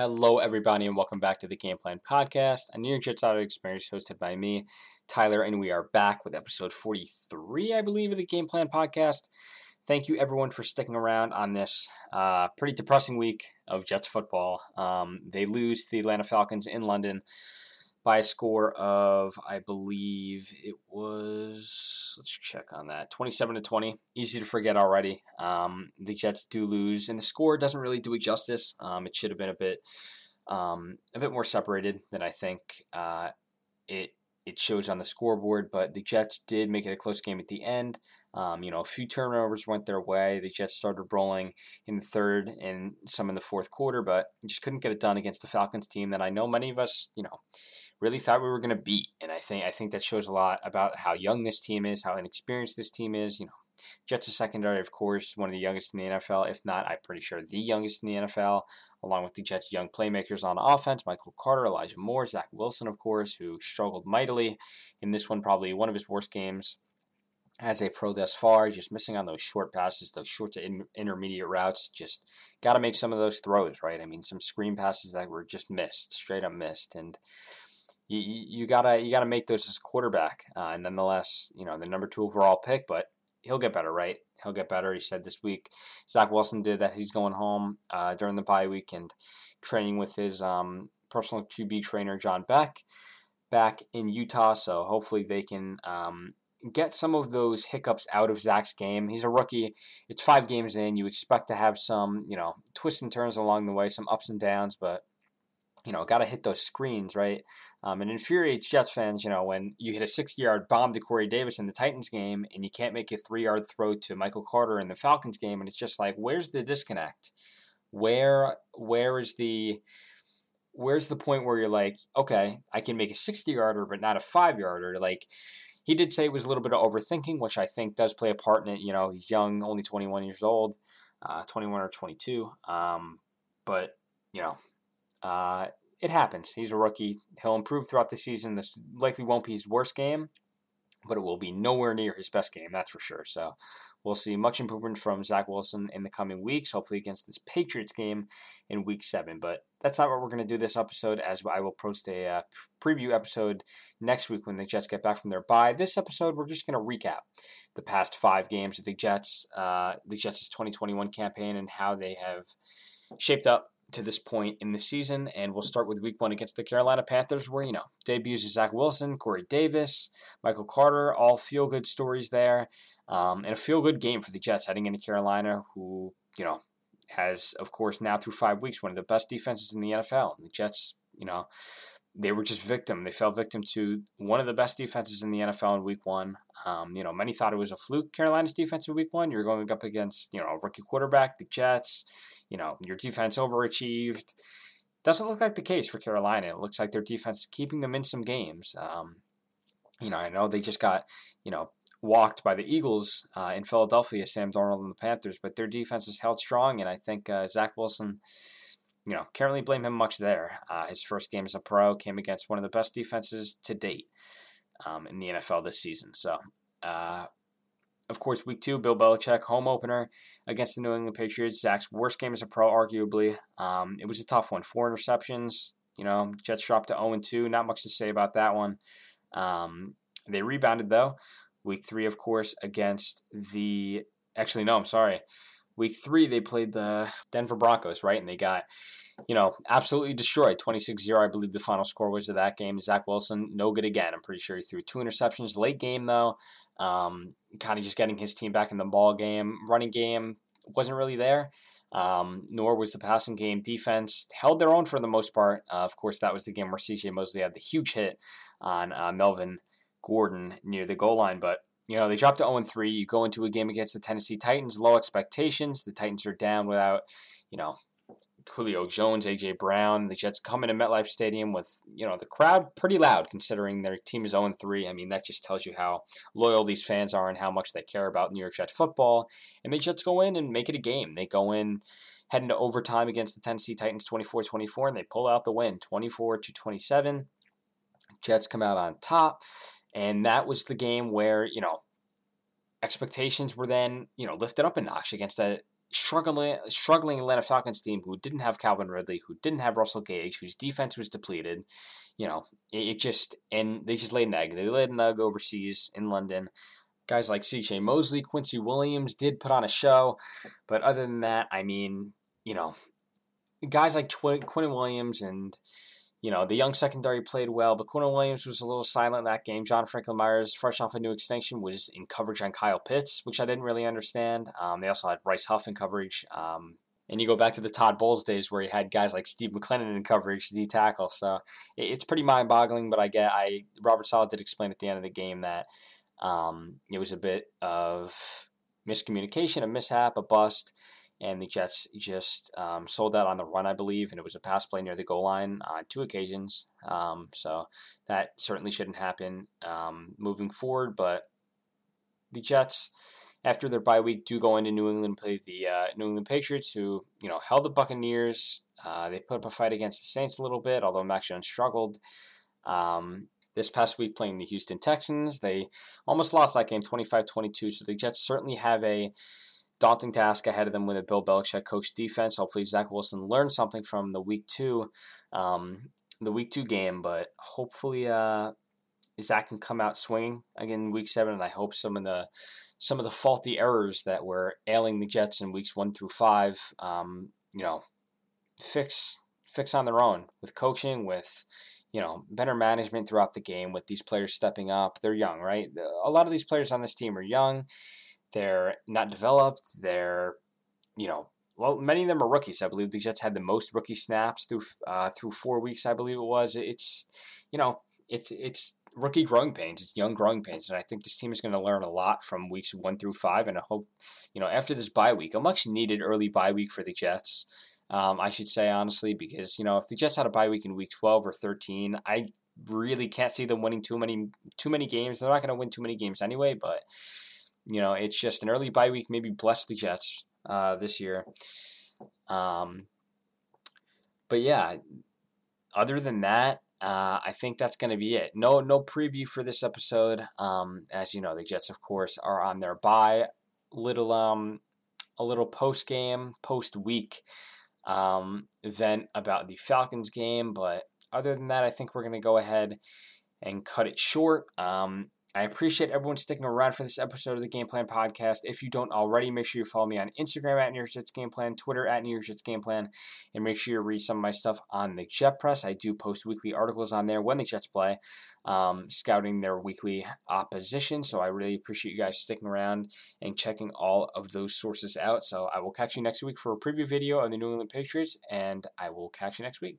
Hello, everybody, and welcome back to the Game Plan Podcast, a New York Jets auto experience hosted by me, Tyler, and we are back with episode 43, I believe, of the Game Plan Podcast. Thank you, everyone, for sticking around on this uh, pretty depressing week of Jets football. Um, they lose to the Atlanta Falcons in London by a score of, I believe it was, let's check on that, 27 to 20. Easy to forget already. Um, the Jets do lose, and the score doesn't really do it justice. Um, it should have been a bit, um, a bit more separated than I think uh, it it shows on the scoreboard. But the Jets did make it a close game at the end. Um, you know, a few turnovers went their way. The Jets started rolling in the third and some in the fourth quarter, but just couldn't get it done against the Falcons team that I know many of us, you know, really thought we were going to beat. And I think I think that shows a lot about how young this team is, how inexperienced this team is. You know, Jets secondary, of course, one of the youngest in the NFL, if not, I'm pretty sure the youngest in the NFL, along with the Jets' young playmakers on offense Michael Carter, Elijah Moore, Zach Wilson, of course, who struggled mightily in this one, probably one of his worst games as a pro thus far, just missing on those short passes, those short to in, intermediate routes. Just got to make some of those throws, right? I mean, some screen passes that were just missed, straight up missed, and you, you gotta you gotta make those as quarterback. Uh, and nonetheless, you know the number two overall pick, but he'll get better, right? He'll get better. He said this week. Zach Wilson did that. He's going home uh, during the bye week and training with his um, personal QB trainer John Beck back in Utah. So hopefully they can um, get some of those hiccups out of Zach's game. He's a rookie. It's five games in. You expect to have some, you know, twists and turns along the way, some ups and downs, but you know, got to hit those screens, right? Um, and infuriates Jets fans, you know, when you hit a 60 yard bomb to Corey Davis in the Titans game and you can't make a three yard throw to Michael Carter in the Falcons game. And it's just like, where's the disconnect? Where, where is the, where's the point where you're like, okay, I can make a 60 yarder, but not a five yarder? Like, he did say it was a little bit of overthinking, which I think does play a part in it. You know, he's young, only 21 years old, uh, 21 or 22. Um, but, you know, uh, it happens. He's a rookie. He'll improve throughout the season. This likely won't be his worst game, but it will be nowhere near his best game, that's for sure. So we'll see much improvement from Zach Wilson in the coming weeks, hopefully against this Patriots game in week seven. But that's not what we're going to do this episode, as I will post a uh, preview episode next week when the Jets get back from their bye. This episode, we're just going to recap the past five games of the Jets, uh, the Jets' 2021 campaign, and how they have shaped up to this point in the season. And we'll start with week one against the Carolina Panthers, where, you know, debuts of Zach Wilson, Corey Davis, Michael Carter, all feel good stories there. Um, and a feel good game for the Jets heading into Carolina, who, you know, has, of course, now through five weeks, one of the best defenses in the NFL. And the Jets, you know, they were just victim. They fell victim to one of the best defenses in the NFL in Week One. Um, you know, many thought it was a fluke. Carolina's defense in Week One. You're going up against you know a rookie quarterback, the Jets. You know, your defense overachieved. Doesn't look like the case for Carolina. It looks like their defense is keeping them in some games. Um, you know, I know they just got you know walked by the Eagles uh, in Philadelphia, Sam Darnold and the Panthers, but their defense is held strong, and I think uh, Zach Wilson you know, can't really blame him much there. Uh, his first game as a pro came against one of the best defenses to date um, in the NFL this season. So, uh, of course, week two, Bill Belichick, home opener against the New England Patriots. Zach's worst game as a pro, arguably. Um, it was a tough one. Four interceptions. You know, Jets dropped to 0 2. Not much to say about that one. Um, they rebounded, though. Week three, of course, against the. Actually, no, I'm sorry. Week three, they played the Denver Broncos, right? And they got, you know, absolutely destroyed 26 0, I believe the final score was of that game. Zach Wilson, no good again. I'm pretty sure he threw two interceptions late game, though. Um, kind of just getting his team back in the ball game. Running game wasn't really there. Um, nor was the passing game. Defense held their own for the most part. Uh, of course, that was the game where CJ Mosley had the huge hit on uh, Melvin Gordon near the goal line. But you know, they dropped to 0 3. You go into a game against the Tennessee Titans, low expectations. The Titans are down without, you know, Julio Jones, AJ Brown. The Jets come into MetLife Stadium with, you know, the crowd pretty loud considering their team is 0 3. I mean, that just tells you how loyal these fans are and how much they care about New York Jet football. And the Jets go in and make it a game. They go in, head into overtime against the Tennessee Titans 24 24, and they pull out the win 24 to 27. Jets come out on top. And that was the game where, you know, expectations were then, you know, lifted up a notch against a struggling struggling Atlanta Falcons team who didn't have Calvin Ridley, who didn't have Russell Gage, whose defense was depleted. You know, it, it just and they just laid an egg. They laid an egg overseas in London. Guys like C.J. Mosley, Quincy Williams did put on a show, but other than that, I mean, you know, guys like Tw- Quinn Williams and you know, the young secondary played well, but Quinn Williams was a little silent in that game. John Franklin Myers, fresh off a new extension, was in coverage on Kyle Pitts, which I didn't really understand. Um, they also had Bryce Huff in coverage. Um, and you go back to the Todd Bowles days where he had guys like Steve McLendon in coverage, D tackle. So it's pretty mind boggling, but I get I Robert Saleh did explain at the end of the game that um, it was a bit of miscommunication, a mishap, a bust and the Jets just um, sold out on the run, I believe, and it was a pass play near the goal line on two occasions. Um, so that certainly shouldn't happen um, moving forward. But the Jets, after their bye week, do go into New England, and play the uh, New England Patriots, who you know held the Buccaneers. Uh, they put up a fight against the Saints a little bit, although Mac Jones struggled. Um, this past week playing the Houston Texans, they almost lost that game 25-22. So the Jets certainly have a daunting task ahead of them with a Bill Belichick coach defense. Hopefully, Zach Wilson learned something from the week two, um, the week two game. But hopefully, uh, Zach can come out swinging again in week seven. And I hope some of the some of the faulty errors that were ailing the Jets in weeks one through five, um, you know, fix fix on their own with coaching, with you know better management throughout the game, with these players stepping up. They're young, right? A lot of these players on this team are young they're not developed. They're, you know, well, many of them are rookies. I believe the Jets had the most rookie snaps through uh, through four weeks. I believe it was. It's, you know, it's it's rookie growing pains. It's young growing pains, and I think this team is going to learn a lot from weeks one through five. And I hope, you know, after this bye week, a much needed early bye week for the Jets. Um, I should say honestly, because you know, if the Jets had a bye week in week twelve or thirteen, I really can't see them winning too many too many games. They're not going to win too many games anyway, but you know, it's just an early bye week. Maybe bless the Jets uh, this year. Um, but yeah, other than that, uh, I think that's going to be it. No, no preview for this episode. Um, as you know, the Jets, of course, are on their bye. Little, um, a little post game, post week um, event about the Falcons game. But other than that, I think we're going to go ahead and cut it short. Um, I appreciate everyone sticking around for this episode of the Game Plan Podcast. If you don't already, make sure you follow me on Instagram at New York Jets Game Plan, Twitter at New York Jets Game Plan, and make sure you read some of my stuff on the Jet Press. I do post weekly articles on there when the Jets play, um, scouting their weekly opposition. So I really appreciate you guys sticking around and checking all of those sources out. So I will catch you next week for a preview video of the New England Patriots, and I will catch you next week.